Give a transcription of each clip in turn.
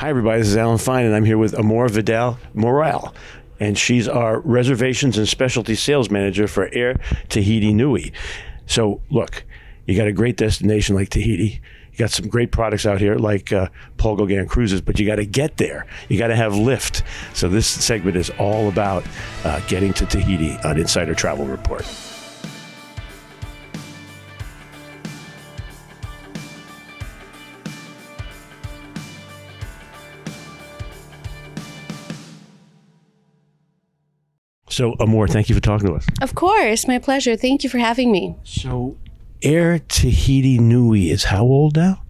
Hi, everybody. This is Alan Fine, and I'm here with Amor Vidal Morrell. And she's our reservations and specialty sales manager for Air Tahiti Nui. So, look, you got a great destination like Tahiti. You got some great products out here like uh, Paul Gauguin Cruises, but you got to get there. You got to have lift. So, this segment is all about uh, getting to Tahiti on Insider Travel Report. So, Amor, thank you for talking to us. Of course, my pleasure. Thank you for having me. So, Air Tahiti Nui is how old now?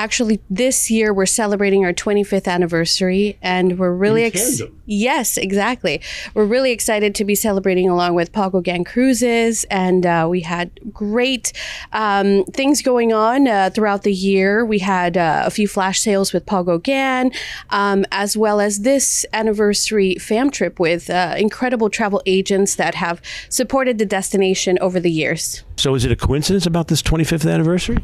Actually, this year we're celebrating our 25th anniversary, and we're really excited. yes, exactly. We're really excited to be celebrating along with Paul Gauguin Cruises, and uh, we had great um, things going on uh, throughout the year. We had uh, a few flash sales with Paul Gauguin, um, as well as this anniversary fam trip with uh, incredible travel agents that have supported the destination over the years. So, is it a coincidence about this 25th anniversary?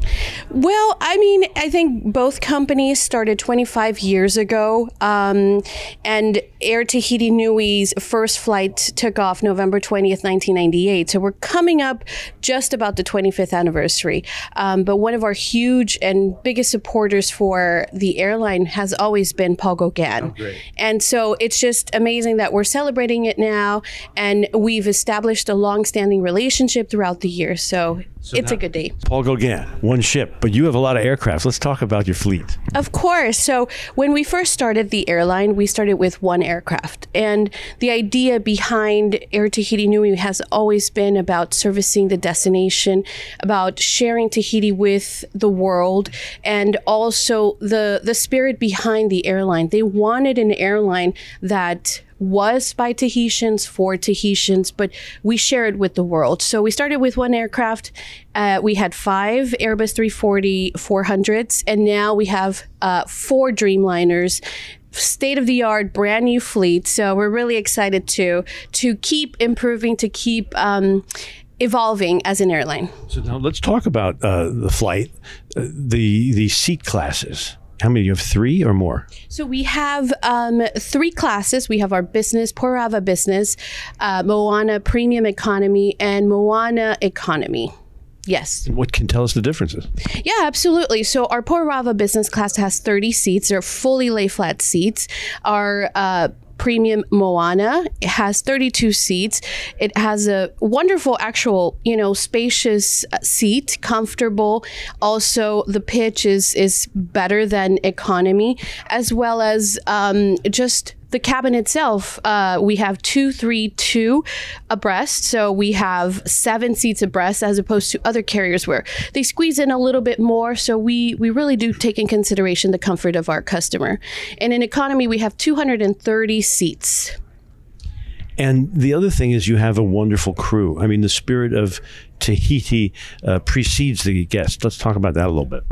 Well, I mean, I think both companies started 25 years ago, um, and Air Tahiti Nui's first flight took off November 20th, 1998. So we're coming up just about the 25th anniversary. Um, but one of our huge and biggest supporters for the airline has always been Paul Gauguin. and so it's just amazing that we're celebrating it now, and we've established a long-standing relationship throughout the years. So, it's a good day. Paul Gauguin, one ship, but you have a lot of aircrafts. Let's talk about your fleet. Of course. So when we first started the airline, we started with one aircraft. And the idea behind Air Tahiti Nui has always been about servicing the destination, about sharing Tahiti with the world, and also the the spirit behind the airline. They wanted an airline that was by Tahitians for Tahitians, but we shared with the world. So we started with one aircraft. Uh, we had five Airbus 340 400s, and now we have uh, four Dreamliners. State of the art, brand new fleet. So we're really excited to to keep improving, to keep um, evolving as an airline. So now let's talk about uh, the flight, uh, the the seat classes. How many? You have three or more? So we have um, three classes. We have our business, Poerava Business, uh, Moana Premium Economy, and Moana Economy. Yes. What can tell us the differences? Yeah, absolutely. So our Poerava business class has 30 seats. They're fully lay flat seats. Our uh, premium Moana it has 32 seats. It has a wonderful, actual, you know, spacious uh, seat, comfortable. Also, the pitch is is better than economy, as well as um, just the cabin itself, uh, we have two, three, two abreast. So we have seven seats abreast as opposed to other carriers where they squeeze in a little bit more. So we, we really do take in consideration the comfort of our customer. And in economy, we have 230 seats. And the other thing is, you have a wonderful crew. I mean, the spirit of Tahiti uh, precedes the guest. Let's talk about that a little bit.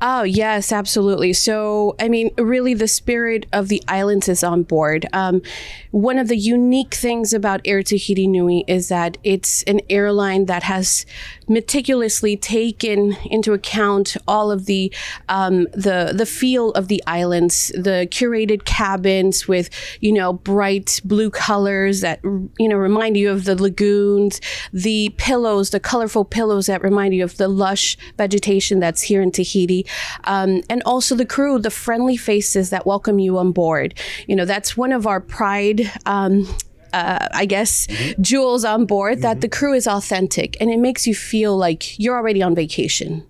Oh, yes, absolutely. So, I mean, really, the spirit of the islands is on board. Um, one of the unique things about Air Tahiti Nui is that it's an airline that has meticulously taken into account all of the um, the the feel of the islands, the curated cabins with you know bright blue colors that you know remind you of the lagoons, the pillows, the colorful pillows that remind you of the lush vegetation that's here in Tahiti, um, and also the crew, the friendly faces that welcome you on board. You know that's one of our pride. Um, uh, I guess, jewels on board that the crew is authentic and it makes you feel like you're already on vacation.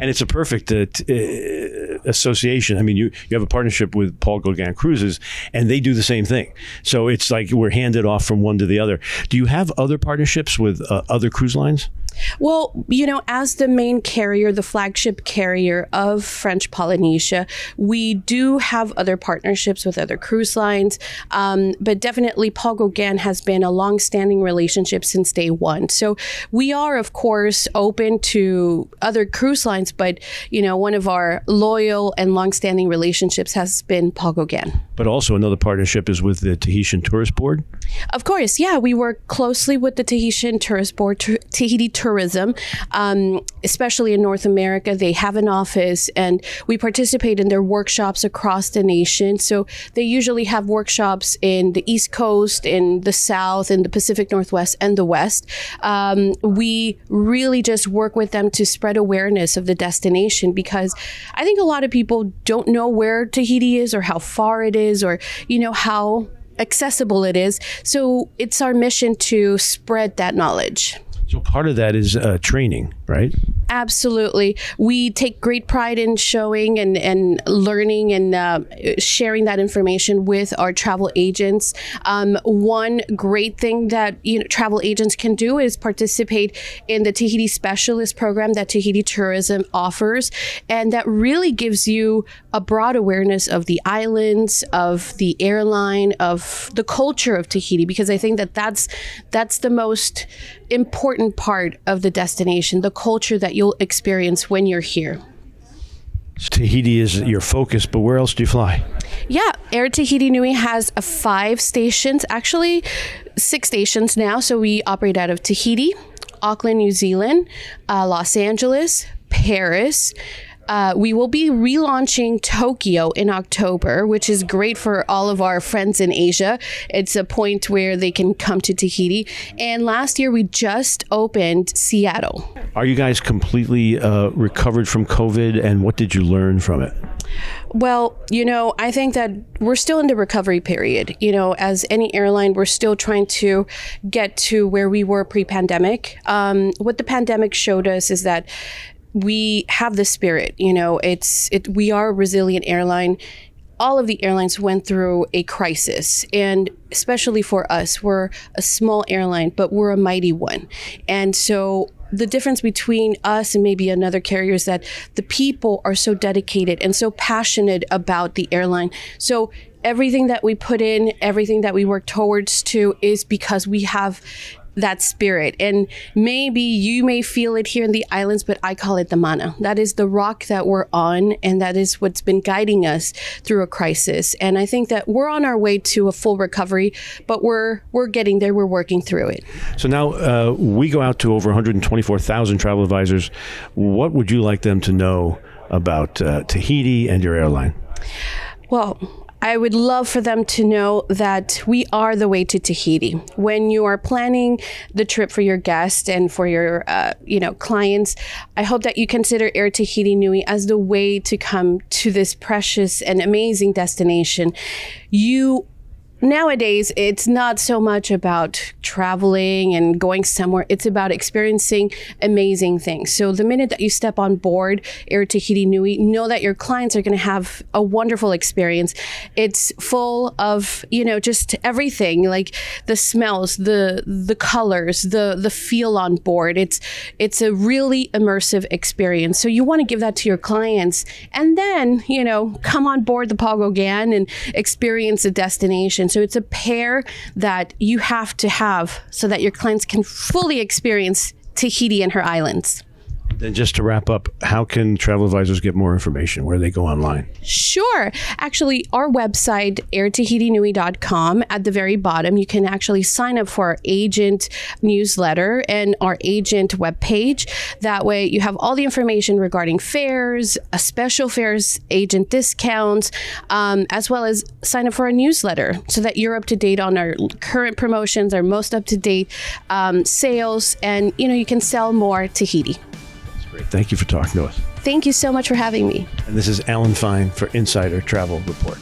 And it's a perfect uh, t- uh, association. I mean, you, you have a partnership with Paul Gauguin Cruises, and they do the same thing. So it's like we're handed off from one to the other. Do you have other partnerships with uh, other cruise lines? Well, you know, as the main carrier, the flagship carrier of French Polynesia, we do have other partnerships with other cruise lines, um, but definitely Paul Gauguin has been a long-standing relationship since day one. So we are, of course, open to other cruise lines, but you know, one of our loyal and long-standing relationships has been Paul Gauguin. But also another partnership is with the Tahitian Tourist Board. Of course, yeah, we work closely with the Tahitian Tourist Board, Tahiti Tourism, um, especially in North America. They have an office, and we participate in their workshops across the nation. So they usually have workshops in the East Coast, in the South, in the Pacific Northwest, and the West. Um, we really just work with them to spread awareness of the destination because I think a lot of people don't know where Tahiti is or how far it is or, you know, how accessible it is. So it's our mission to spread that knowledge. So part of that is uh, training, right? Absolutely. We take great pride in showing and, and learning and uh, sharing that information with our travel agents. Um, one great thing that you know travel agents can do is participate in the Tahiti Specialist program that Tahiti Tourism offers, and that really gives you a broad awareness of the islands, of the airline, of the culture of Tahiti. Because I think that that's that's the most important part of the destination, the culture that you'll experience when you're here. Tahiti is your focus, but where else do you fly? Yeah, Air Tahiti Nui has five stations, actually six stations now. So we operate out of Tahiti, Auckland, New Zealand, uh, Los Angeles, Paris, uh, we will be relaunching Tokyo in October, which is great for all of our friends in Asia. It's a point where they can come to Tahiti. And last year, we just opened Seattle. Are you guys completely uh, recovered from COVID, and what did you learn from it? Well, you know, I think that we're still in the recovery period. You know, as any airline, we're still trying to get to where we were pre pandemic. Um, what the pandemic showed us is that we have the spirit. You know, it's it. We are a resilient airline. All of the airlines went through a crisis, and especially for us, we're a small airline, but we're a mighty one. And so the difference between us and maybe another carrier is that the people are so dedicated and so passionate about the airline. So everything that we put in, everything that we work towards to is because we have that spirit. And maybe you may feel it here in the islands, but I call it the mana. That is the rock that we're on, and that is what's been guiding us through a crisis. And I think that we're on our way to a full recovery, but we're we're getting there. We're working through it. So now uh, we go out to over 124,000 travel advisors. What would you like them to know about uh, Tahiti and your airline? Well, I would love for them to know that we are the way to Tahiti. When you are planning the trip for your guests and for your, uh, you know, clients, I hope that you consider Air Tahiti Nui as the way to come to this precious and amazing destination. You nowadays it's not so much about traveling and going somewhere. It's about experiencing amazing things. So the minute that you step on board air tahiti nui know that your clients are going to have a wonderful experience. It's full of you know just everything like the smells the the colors the the feel on board. It's it's a really immersive experience. So you want to give that to your clients and then you know come on board the Paul Gauguin and experience the destination so it's a pair that you have to have so that your clients can fully experience Tahiti and her islands. Then just to wrap up, how can travel advisors get more information? Where they go online? Sure. Actually, our website, airtahitinui.com, at the very bottom, you can actually sign up for our agent newsletter and our agent webpage. That way, you have all the information regarding fares, a special fares, agent discounts, um, as well as sign up for our newsletter so that you're up to date on our current promotions, our most up to date um, sales, and you know you can sell more Tahiti. Great. Thank you for talking to us. Thank you so much for having me. And this is Alan Fine for Insider Travel Report.